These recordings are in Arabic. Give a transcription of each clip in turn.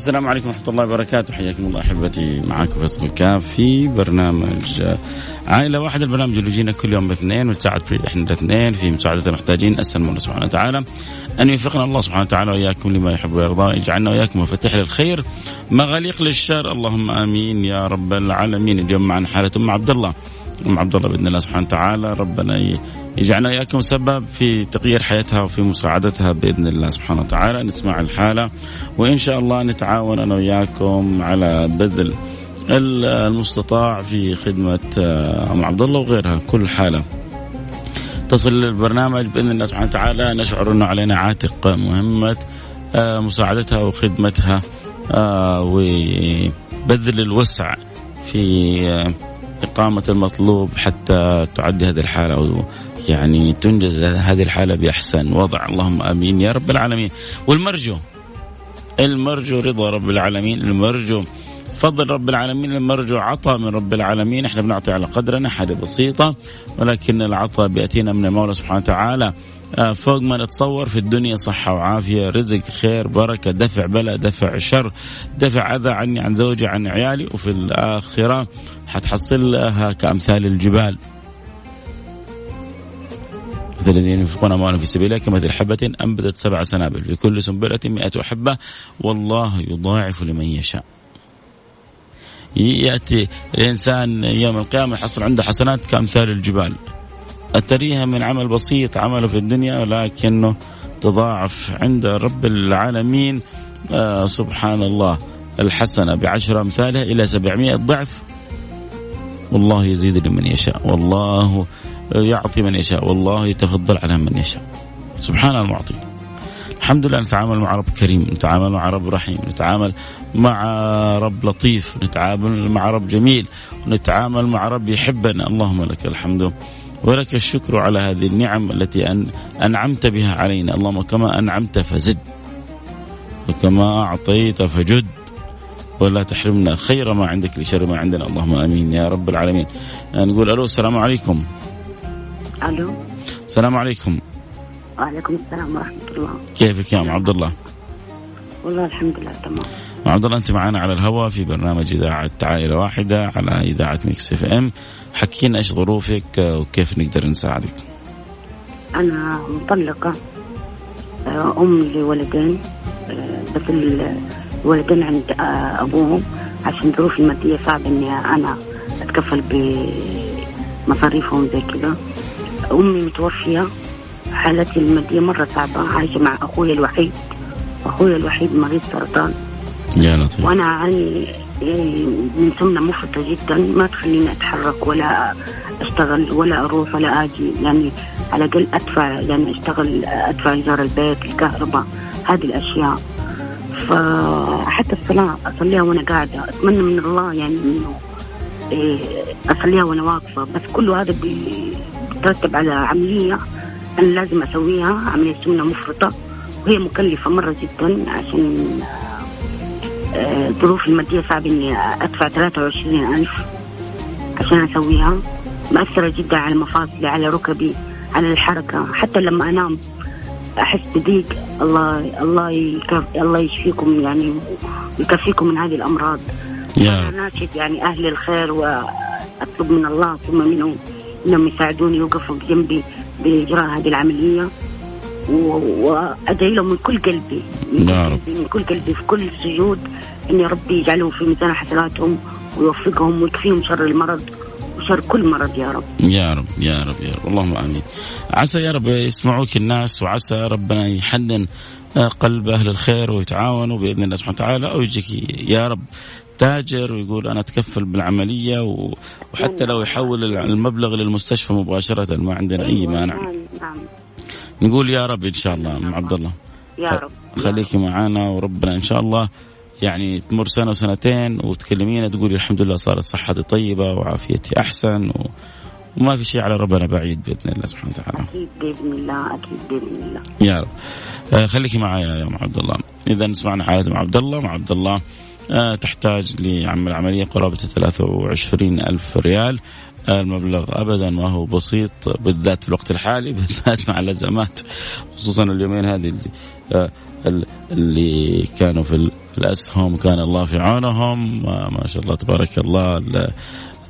السلام عليكم ورحمة الله وبركاته. حياكم الله أحبتي. معاكم فيصل الكاف في برنامج عائلة واحدة. البرنامج اللي يجينا كل يوم باثنين ونساعد في إحنا الاثنين في مساعدة المحتاجين. أسأل الله سبحانه وتعالى أن يوفقنا الله سبحانه وتعالى وإياكم لما يحب ويرضى. يجعلنا وإياكم مفاتيح للخير مغاليق للشر. اللهم آمين يا رب العالمين. اليوم معنا حالة أم عبد الله. أم عبد الله بإذن الله سبحانه وتعالى. ربنا يجعلنا وإياكم سبب في تغيير حياتها وفي مساعدتها بإذن الله سبحانه وتعالى. نسمع الحالة وإن شاء الله نتعاون أنا وإياكم على بذل المستطاع في خدمة أم عبد الله وغيرها. كل حالة. تصل للبرنامج بإذن الله سبحانه وتعالى. نشعر أنه علينا عاتق مهمة مساعدتها وخدمتها وبذل الوسع في إقامة المطلوب حتى تعدي هذه الحالة يعني تنجز هذه الحالة بأحسن وضع. اللهم آمين يا رب العالمين. والمرجو المرجو رضا رب العالمين. المرجو فضل رب العالمين. المرجو عطاء من رب العالمين. إحنا بنعطي على قدرنا حاجة بسيطة ولكن العطاء بيأتينا من المولى سبحانه وتعالى. فوق ما نتصور في الدنيا صحة وعافية رزق خير بركة دفع بلاء دفع شر دفع أذى عني عن زوجي عن عيالي. وفي الآخرة حتحصل لها كأمثال الجبال. الذين ينفقون أموالهم في سبيل الله كمثل حبة أنبتت سبع سنابل في كل سنبلة مئة حبة والله يضاعف لمن يشاء. يأتي الإنسان يوم القيامة يحصل عنده حسنات كأمثال الجبال. أتريها من عمل بسيط عمله في الدنيا ولكنه تضاعف عند رب العالمين آه سبحان الله الحسنة بعشر أمثالها إلى سبعمائة ضعف والله يزيد لمن يشاء والله يعطي من يشاء. والله يتفضل على من يشاء. سبحان المعطي. الحمد لله نتعامل مع رب كريم نتعامل مع رب رحيم نتعامل مع رب لطيف نتعامل مع رب جميل نتعامل مع رب يحبنا. اللهم لك الحمد ولك الشكر على هذه النعم التي أن أنعمت بها علينا. اللهم كما أنعمت فزد وكما أعطيت فجد. ولا تحرمنا خير ما عندك لشر ما عندنا. اللهم آمين يا رب العالمين. نقول ألو السلام عليكم. ألو؟ السلام عليكم. وعليكم السلام ورحمة الله. كيفك يا أم عبد الله والله الحمد لله تمام. عبد الله أنت معنا على الهواء في برنامج إذاعة عائلة واحدة على إذاعة ميكس إف إم. حكينا إيش ظروفك وكيف نقدر نساعدك. أنا مطلقة أم لولدين بس الولدين عند أبوهم. عشان ظروفي المادية صعب إني أنا أتكفل بمصاريفهم زي كذا أمي متوفية حالتي المادية مرة صعبة عايشة مع أخوي الوحيد. أخوي الوحيد مريض سرطان. يا لطيف. وأنا عندي من سمنه مفرطة جدا ما تخليني أتحرك ولا أشتغل ولا أروح ولا آجي. يعني على الأقل أدفع يعني أشتغل أدفع إيجار البيت الكهرباء هذه الأشياء. فحتى الصلاة أصليها وأنا قاعدة. أتمنى من الله يعني إنه إيه أصليها وأنا واقفة. بس كل هذا بيترتب على عملية أنا لازم أسويها عملية سمنة مفرطة وهي مكلفة مرة جدا عشان الظروف المادية صعب إني أدفع ثلاثة وعشرين ألف عشان أسويها. مأثرة جدا على مفاصلي على ركبي على الحركة. حتى لما أنام أحس بضيق. الله الله يكف الله يشفيكم يعني ويكفيكم من هذه الأمراض. يا أنا ناشد يعني أهل الخير وأطلب من الله ثم منهم. إنهم يساعدوني يوقفوا بجنبي بإجراء هذه العملية. وأدعي لهم من كل قلبي من كل. قلبي من كل قلبي في كل سجود إن يا ربي يجعلهم في ميزان حسناتهم ويوفقهم ويكفيهم شر المرض وشر كل مرض يا رب. يا رب يا رب يا رب. اللهم آمين. عسى يا رب يسمعوك الناس وعسى ربنا يحنن آه، قلب أهل الخير ويتعاونوا بإذن الله سبحانه وتعالى. أو يجيك يا رب تاجر ويقول أنا أتكفل بالعملية وحتى لو يحول المبلغ للمستشفى مباشرة ما عندنا أي أيوة، مانع نعم نعم نقول يا رب إن شاء الله أم عبد الله يا رب خليكي معانا وربنا إن شاء الله يعني تمر سنة وسنتين وتكلمينا تقولي الحمد لله صارت صحتي طيبة وعافيتي أحسن و... وما في شيء على ربنا بعيد بإذن الله سبحانه وتعالى. أكيد بإذن الله أكيد بإذن الله يا رب. آه خليكي معايا يا أم عبد الله. إذا سمعنا حالة أم عبد الله، أم عبد الله تحتاج لعمل عملية قرابة 23 ألف ريال. آه المبلغ ابدا ما هو بسيط بالذات في الوقت الحالي بالذات مع الأزمات خصوصا اليومين هذه اللي آه اللي كانوا في الأسهم كان الله في عونهم ما شاء الله تبارك الله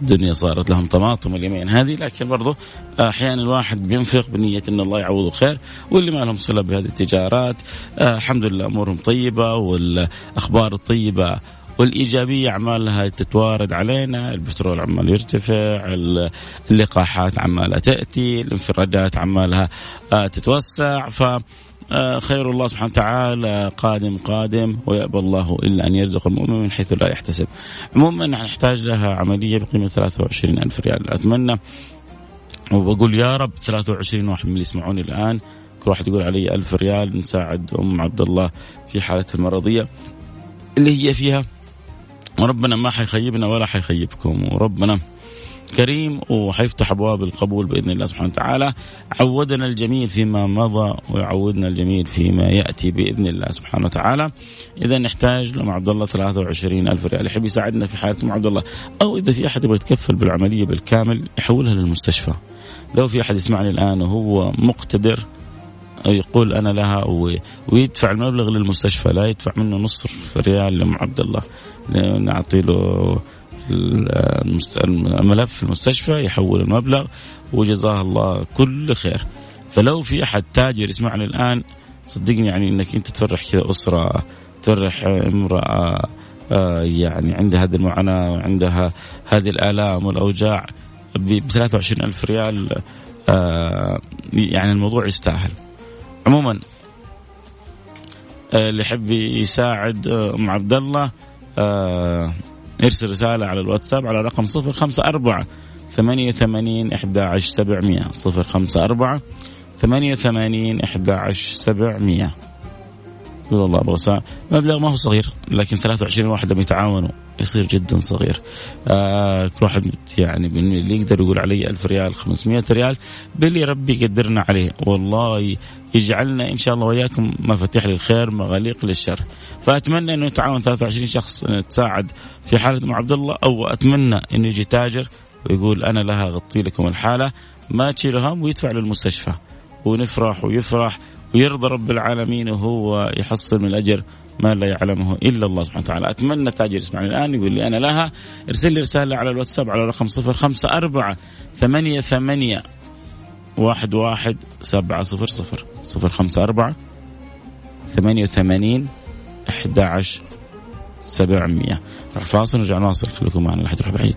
الدنيا صارت لهم طماطم اليمين هذه لكن برضو أحيانا الواحد بينفق بنية إن الله يعوضه خير واللي ما لهم صله بهذه التجارات آه الحمد لله أمورهم طيبة والأخبار الطيبة والإيجابية عمالها تتوارد علينا، البترول عمال يرتفع، اللقاحات عمالها تأتي، الانفرادات عمالها آه تتوسع ف خير الله سبحانه وتعالى قادم قادم ويأبى الله إلا أن يرزق المؤمن من حيث لا يحتسب. عموما نحتاج لها عملية بقيمة 23 ألف ريال. أتمنى وبقول يا رب 23 واحد من اللي يسمعوني الآن كل واحد يقول علي ألف ريال نساعد أم عبد الله في حالتها المرضية اللي هي فيها. وربنا ما حيخيبنا ولا حيخيبكم وربنا كريم وحيفتح أبواب القبول بإذن الله سبحانه وتعالى. عودنا الجميل فيما مضى ويعودنا الجميل فيما يأتي بإذن الله سبحانه وتعالى. إذا نحتاج لما عبد الله 23 ألف ريال. يحب يساعدنا في حاله أم عبد الله؟ أو إذا في أحد يبغى يتكفل بالعملية بالكامل يحولها للمستشفى. لو في أحد يسمعني الآن وهو مقتدر يقول أنا لها ويدفع المبلغ للمستشفى لا يدفع منه نصف ريال لأم عبد الله. نعطي له الملف في المستشفى يحول المبلغ وجزاه الله كل خير. فلو في أحد تاجر يسمعني الآن صدقني يعني إنك أنت تفرح كذا أسرة تفرح امرأة آه، يعني عندها هذه المعاناة وعندها هذه الآلام والأوجاع ب 23 ألف ريال آه، يعني الموضوع يستاهل. عموما آه، اللي يحب يساعد أم عبد الله ارسل رسالة على الواتساب على رقم صفر خمسة أربعة ثمانية وثمانين إحدى عشر سبعمية. صفر خمسة أربعة ثمانية وثمانين إحدى عشر سبعمية. يقول الله أبغى مبلغ ما هو صغير لكن 23 واحد لما يتعاونوا. يصير جدا صغير. آه كل واحد يعني اللي يقدر يقول علي ألف ريال 500 ريال باللي ربي يقدرنا عليه. والله يجعلنا إن شاء الله وإياكم مفاتيح للخير مغاليق للشر. فأتمنى أنه يتعاون 23 شخص نتساعد في حالة ام عبد الله أو أتمنى أنه يجي تاجر ويقول أنا لها أغطي لكم الحالة. ما تشيلوا هم ويدفع للمستشفى ونفرح ويفرح ويرضى رب العالمين وهو يحصل من الأجر ما لا يعلمه إلا الله سبحانه وتعالى، أتمنى تاجر يسمعني الآن يقول لي أنا لها. ارسل لي رسالة على الواتساب على رقم 054 ثمانية ثمانية واحد واحد سبعة صفر صفر صفر خمسة أربعة ثمانية وثمانين أحد عشر سبعمية. راح فاصل نرجع نواصل. خليكم معنا لا حد يروح بعيد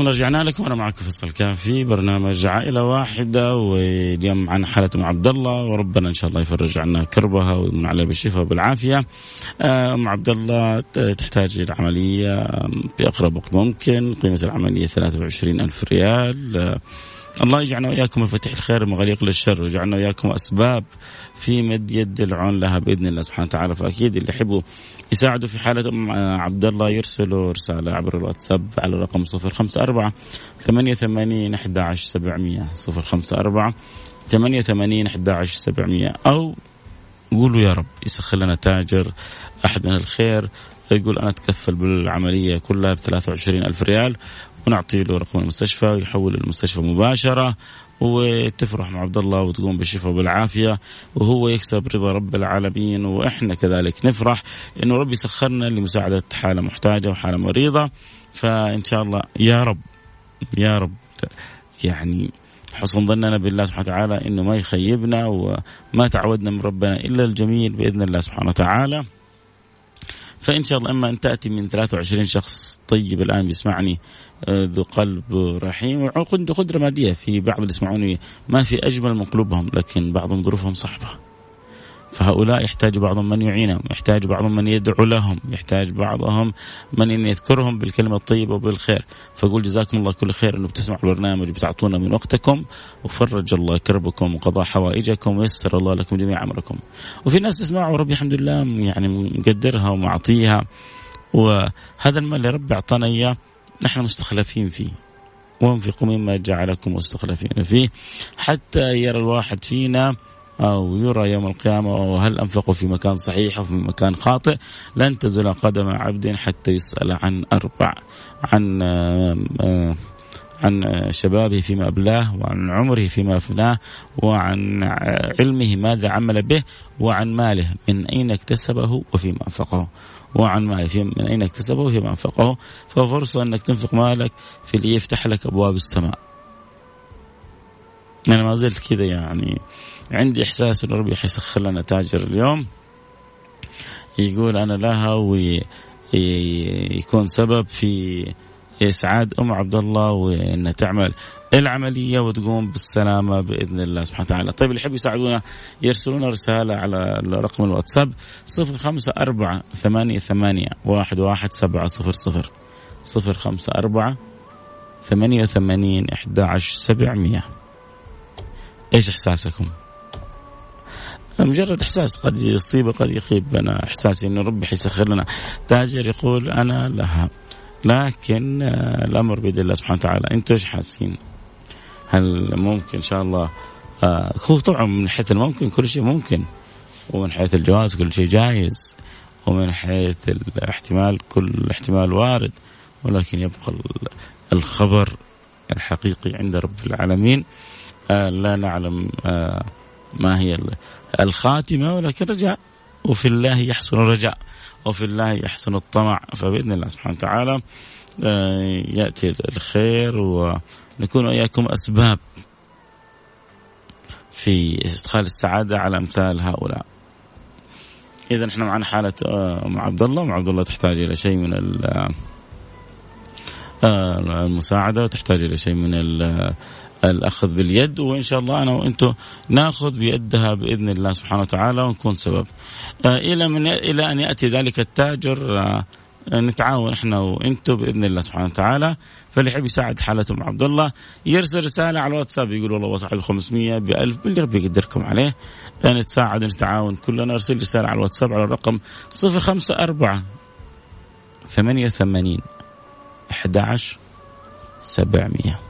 الله رجعنا لكم. أنا معكم فيصل كافي برنامج عائلة واحدة واليوم معنا حالة ام عبد الله وربنا إن شاء الله يفرج عنا كربها ويمن عليها بالشفاء وبالعافيه آه، أم عبد الله تحتاج إلى عملية في أقرب وقت ممكن قيمة العملية 23 ألف ريال. آه، الله يجعلنا وإياكم مفاتيح الخير ومغاليق للشر ويجعلنا وإياكم أسباب في مد يد العون لها بإذن الله سبحانه وتعالى. فأكيد اللي يحبوا يساعدوا في حالة أم عبد الله يرسلوا رسالة عبر الواتساب على الرقم 054 88 11 700 054 88 11 700 أو قولوا يا رب يسخر لنا تاجر أحد من الخير يقول أنا أتكفل بالعملية كلها ب 23 ألف ريال. ونعطي له رقم المستشفى ويحول المستشفى مباشرة وتفرح مع عبد الله وتقوم بالشفاء بالعافيه وهو يكسب رضا رب العالمين وإحنا كذلك نفرح إنه ربي سخرنا لمساعدة حالة محتاجة وحالة مريضة فإن شاء الله يا رب يا رب يعني حسن ظننا بالله سبحانه وتعالى إنه ما يخيبنا وما تعودنا من ربنا إلا الجميل بإذن الله سبحانه وتعالى. فإن شاء الله إما أن تأتي من 23 شخص طيب الآن بيسمعني ذو قلب رحيم. وعنده قدرة مادية في بعض اللي يسمعوني ما في أجمل من قلوبهم لكن بعضهم ظروفهم صعبة. فهؤلاء يحتاج بعضهم من يعينهم يحتاج بعضهم من يدعو لهم يحتاج بعضهم من إن يذكرهم بالكلمة الطيبة وبالخير. فأقول جزاكم الله كل خير أنه بتسمعوا البرنامج وبتعطونا من وقتكم وفرج الله كربكم وقضى حوائجكم ويسر الله لكم جميع أمركم. وفي ناس تسمعوا ربي الحمد لله يعني مقدرها ومعطيها وهذا المال اللي ربي أعطانا إياه نحن مستخلفين فيه. وانفقوا مما جعلكم مستخلفين فيه حتى يرى الواحد فينا أو يرى يوم القيامة وهل أنفقوا في مكان صحيح أو في مكان خاطئ لن تزل قدم عبد حتى يسأل عن أربع عن عن شبابه فيما أبلاه وعن عمره فيما أفناه وعن علمه ماذا عمل به وعن ماله من أين اكتسبه وفيما أنفقه. وعن ماله في من أين اكتسبه وفيما أنفقه. ففرصة أنك تنفق مالك في اللي يفتح لك أبواب السماء. أنا ما زلت كذا يعني عندي إحساس أن ربي حيسخر لنا تاجر اليوم. يقول أنا لها ويكون سبب في إسعاد أم عبد الله وأنها تعمل العملية وتقوم بالسلامة بإذن الله سبحانه وتعالى. طيب اللي يحبوا يساعدونا يرسلونا رسالة على رقم الواتساب صفر خمسة أربعة ثمانية ثمانية واحد واحد سبعة مجرد إحساس قد يصيب قد يخيب أنا إحساسي أنه ربي حيسخر لنا. تاجر يقول أنا لها. لكن الأمر بيد الله سبحانه وتعالى. أنتم إيش حاسين؟ هل ممكن إن شاء الله آه هو طبعا من حيث الممكن كل شيء ممكن. ومن حيث الجواز كل شيء جايز. ومن حيث الاحتمال كل احتمال وارد. ولكن يبقى الخبر الحقيقي عند رب العالمين. آه لا نعلم آه ما هي الخاتمة ولكن رجاء. وفي الله يحسن الرجاء وفي الله يحسن الطمع. فبإذن الله سبحانه وتعالى آه يأتي الخير و نكون وإياكم أسباب في استدخال السعادة على أمثال هؤلاء. إذا إحنا معنا حالة آه، أم عبد الله، أم عبد الله تحتاج إلى شيء من آه، المساعدة وتحتاج إلى شيء من الأخذ باليد وإن شاء الله أنا وأنتم نأخذ بيدها بإذن الله سبحانه وتعالى ونكون سبب. آه، إلى من إلى أن يأتي ذلك التاجر نتعاون إحنا وأنتم بإذن الله سبحانه وتعالى. فاللي يحب يساعد حالة ام عبد الله يرسل رسالة على الواتساب يقول والله صاحب 500 ب 1000 باللي ربي يقدركم عليه. نتساعد نتعاون كلنا. أرسل رسالة على الواتساب على الرقم 054 88 11 700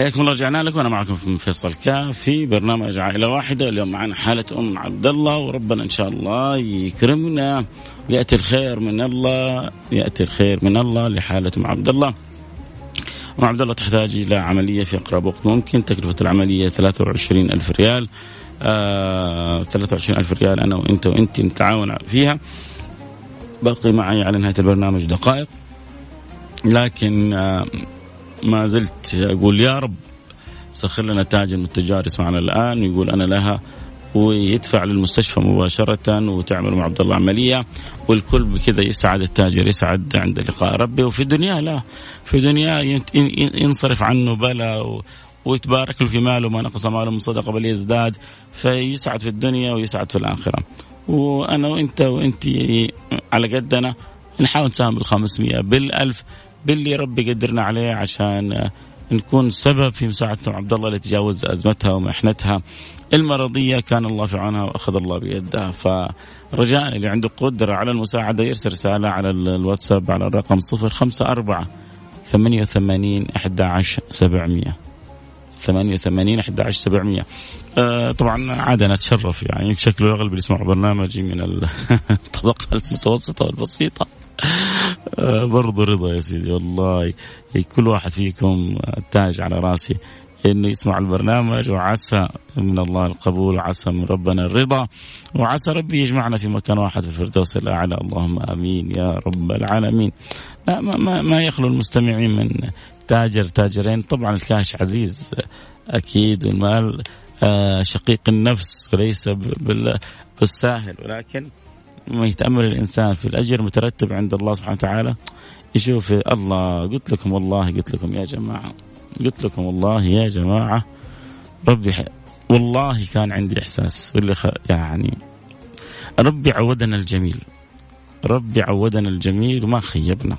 حياكم الله رجعنا لكم. أنا معكم في فيصل كاف في برنامج عائلة واحدة. اليوم معنا حالة أم عبد الله وربنا إن شاء الله يكرمنا ياتي الخير من الله يأتي الخير من الله لحالة أم عبد الله. أم عبد الله تحتاج إلى عملية في أقرب وقت ممكن. تكلفة العملية 23 ألف ريال. آه 23 ألف ريال أنا وإنت وإنت نتعاون فيها. بقي معي على نهاية البرنامج دقائق. لكن آه ما زلت أقول يا رب سخر لنا تاجر من التجار يسمعنا الآن ويقول أنا لها ويدفع للمستشفى مباشرة وتعمل مع عبد الله عملية والكل بكذا يسعد التاجر يسعد عند لقاء ربه وفي الدنيا لا في دنيا ينصرف عنه بلا ويتبارك له في ماله ما نقص ماله من صدقة بل يزداد فيسعد في الدنيا ويسعد في الآخرة. وأنا وأنت وأنت على قدنا نحاول نساهم بال 500 بالألف باللي ربي قدرنا عليه عشان نكون سبب في مساعدة عبد الله لتجاوز أزمتها ومحنتها المرضية كان الله في عونها وأخذ الله بيدها. فرجاء اللي عنده قدرة على المساعدة يرسل رسالة على الواتساب على الرقم 054 88 11 700 88 11 700 آه طبعا عادة نتشرف يعني شكله الأغلب يسمعوا برنامجي من الطبقة المتوسطة والبسيطة. برضو رضا يا سيدي والله كل واحد فيكم تاج على راسي إنه يسمع البرنامج وعسى من الله القبول وعسى من ربنا الرضا وعسى ربي يجمعنا في مكان واحد في الفردوس الأعلى. اللهم آمين يا رب العالمين. لا ما, ما, ما يخلو المستمعين من تاجر تاجرين. طبعا الكاش عزيز أكيد والمال آه شقيق النفس وليس بالساهل ولكن ما يتأمل الإنسان في الأجر مترتب عند الله سبحانه وتعالى. يشوف الله قلت لكم والله قلت لكم يا جماعة قلت لكم والله يا جماعة ربي حي... والله كان عندي إحساس واللي خ... يعني ربي عودنا الجميل. ربي عودنا الجميل وما خيبنا.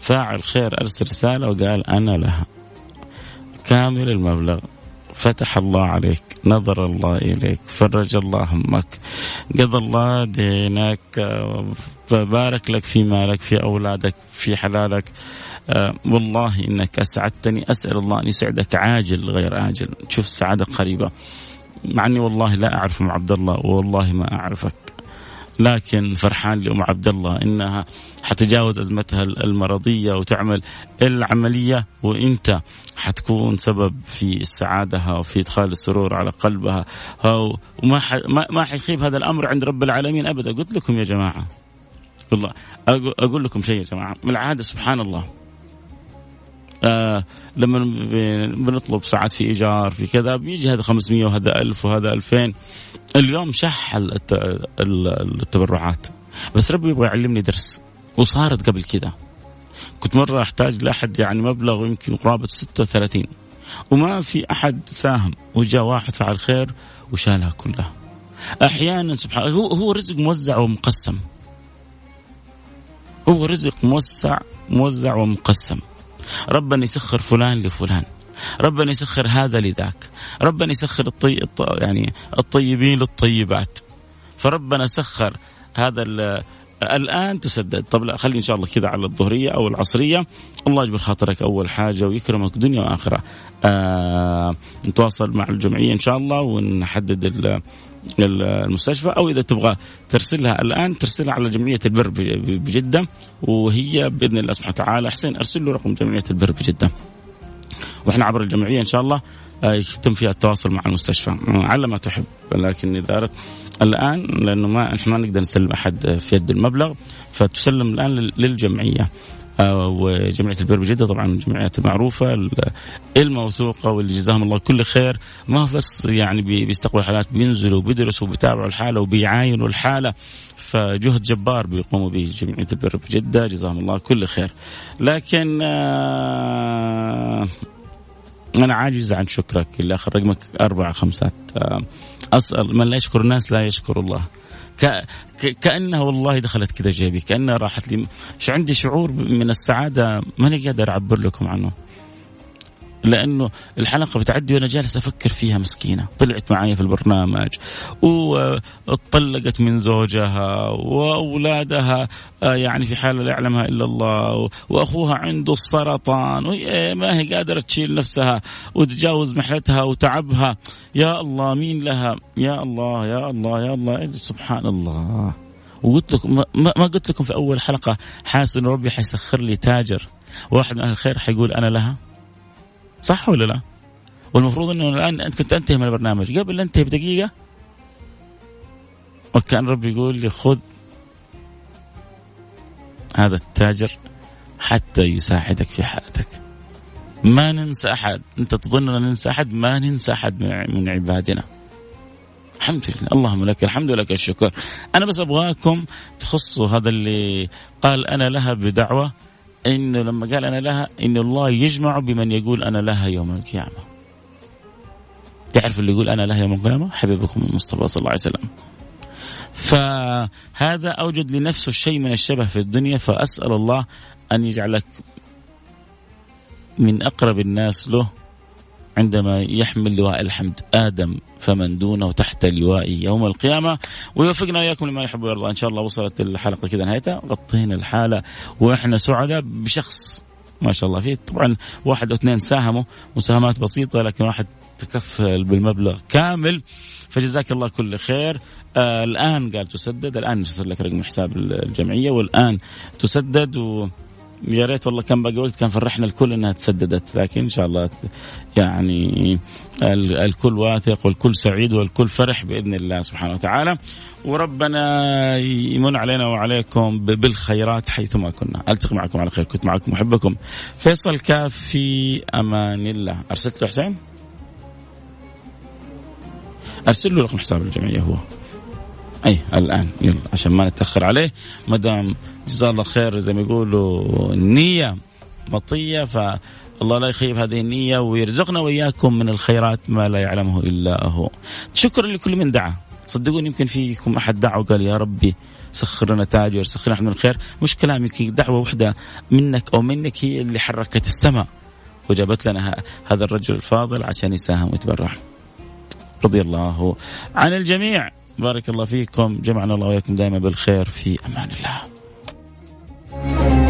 فاعل خير أرسل رسالة وقال أنا لها. كامل المبلغ. فتح الله عليك نظر الله إليك فرج الله همك قضى الله دينك بارك لك في مالك في أولادك في حلالك. أه والله إنك أسعدتني أسأل الله أن يسعدك عاجل غير آجل. تشوف السعادة قريبة. مع أني والله لا أعرف عبد الله والله ما أعرفك. لكن فرحان لأم عبد الله إنها حتجاوز أزمتها المرضية وتعمل العملية وإنت حتكون سبب في سعادها وفي إدخال السرور على قلبها. وما ما حيخيب هذا الأمر عند رب العالمين أبدا. قلت لكم يا جماعة والله أقول لكم شيء يا جماعة من العادة سبحان الله آه لما بنطلب ساعات في إيجار في كذا بيجي هذا 500 وهذا 1000 وهذا 2000 اليوم شح التبرعات. بس ربي يبغى يعلمني درس وصارت قبل كذا. كنت مرة أحتاج لأحد يعني مبلغ يمكن قرابة 36 وما في أحد ساهم وجاء واحد فعل خير وشالها كلها. أحيانا سبحان هو هو رزق موزع ومقسم. هو رزق موسع موزع ومقسم. ربنا يسخر فلان لفلان. ربنا يسخر هذا لذاك. ربنا يسخر الطي... يعني الطيبين للطيبات. فربنا سخر هذا الآن تسدد. طب لا خلي إن شاء الله كذا على الظهرية أو العصرية. الله يجبر خاطرك أول حاجة ويكرمك دنيا وآخرة. آه نتواصل مع الجمعية إن شاء الله ونحدد المستشفى أو إذا تبغى ترسلها الآن ترسلها على جمعية البر بجدة وهي بإذن الله سبحانه وتعالى. حسين أرسل له رقم جمعية البر بجدة. وإحنا عبر الجمعية إن شاء الله آه، يتم فيها التواصل مع المستشفى على ما تحب. لكن إذا أردت الآن لأنه ما إحنا ما نقدر نسلم أحد في يد المبلغ فتسلم الآن للجمعية. آه، وجمعية البر بجدة طبعا من الجمعيات المعروفه الموثوقة واللي جزاهم الله كل خير. ما بس يعني بيستقبلوا حالات بينزلوا وبيدرسوا وبيتابعوا الحالة وبيعاينوا الحالة فجهد جبار بيقوموا به جمعيه البر بجدة جزاهم الله كل خير. لكن آه أنا عاجز عن شكرك اللي آخر رقمك أربع خمسات آه، أسأل من لا يشكر الناس لا يشكر الله. كأنها والله دخلت كذا جيبي كأنها راحت لي. عندي شعور من السعادة؟ ماني قادر أعبر لكم عنه. لأنه الحلقة بتعدي وأنا جالس أفكر فيها مسكينة. طلعت معي في البرنامج وطلقت من زوجها وأولادها آه، يعني في حاله لا يعلمها إلا الله وأخوها عنده السرطان وهي ما هي قادرة تشيل نفسها وتجاوز محنتها وتعبها. يا الله مين لها؟ يا الله يا الله يا الله. سبحان الله. وقلت لكم ما قلت لكم في أول حلقة حاسس انه ربي حيسخر لي تاجر. واحد من أهل الخير حيقول أنا لها؟ صح ولا لا؟ والمفروض إنه الآن أنت كنت أنتهي من البرنامج. قبل أنتهي بدقيقة وكان ربي يقول لي خذ هذا التاجر حتى يساعدك في حالتك ما ننسى أحد. أنت تظن ننسى أحد؟ ما ننسى أحد من عبادنا. الحمد لله. اللهم لك الحمد ولك الشكر. أنا بس أبغاكم تخصوا هذا اللي قال أنا لها بدعوة. إنه لما قال أنا لها إن الله يجمع بمن يقول أنا لها يوم القيامة. تعرف اللي يقول أنا لها يوم القيامة؟ حبيبكم المصطفى صلى الله عليه وسلم. فهذا أوجد لنفسه شيء من الشبه في الدنيا فأسأل الله أن يجعلك من أقرب الناس له عندما يحمل لواء الحمد آدم فمن دونه تحت لوائي يوم القيامة. ويوفقنا وإياكم لما يحب ويرضى. إن شاء الله وصلت الحلقة كذا نهايتها. غطينا الحالة وإحنا سعداء بشخص ما شاء الله فيه. طبعا واحد أو اثنين ساهموا. مساهمات بسيطة لكن واحد تكفل بالمبلغ كامل. فجزاك الله كل خير. آه الآن قال تسدد. الآن نرسل لك رقم حساب الجمعية والآن تسدد. و يا ريت والله كان باقي وقت كان فرحنا الكل إنها تسددت لكن إن شاء الله يعني الكل واثق والكل سعيد والكل فرح بإذن الله سبحانه وتعالى. وربنا يمن علينا وعليكم بالخيرات حيثما كنا. ألتقي معكم على خير كنت معكم محبكم فيصل كاف في أمان الله. أرسلت له حسين؟ أرسل له رقم حساب الجمعية هو. اي الآن. يلا عشان ما نتأخر عليه. ما دام جزاه الله خير زي ما يقولوا النيه مطيه فالله لا يخيب هذه النية ويرزقنا وإياكم من الخيرات ما لا يعلمه إلا هو. شكرا لكل من دعا. صدقوني يمكن فيكم أحد دعا وقال يا ربي سخر لنا تاجر سخر لنا من الخير. مش كلامك دعوة واحدة منك أو منك هي اللي حركت السماء وجابت لنا هذا الرجل الفاضل عشان يساهم ويتبرع. رضي الله عن الجميع. بارك الله فيكم. جمعنا الله وياكم دائما بالخير. في أمان الله.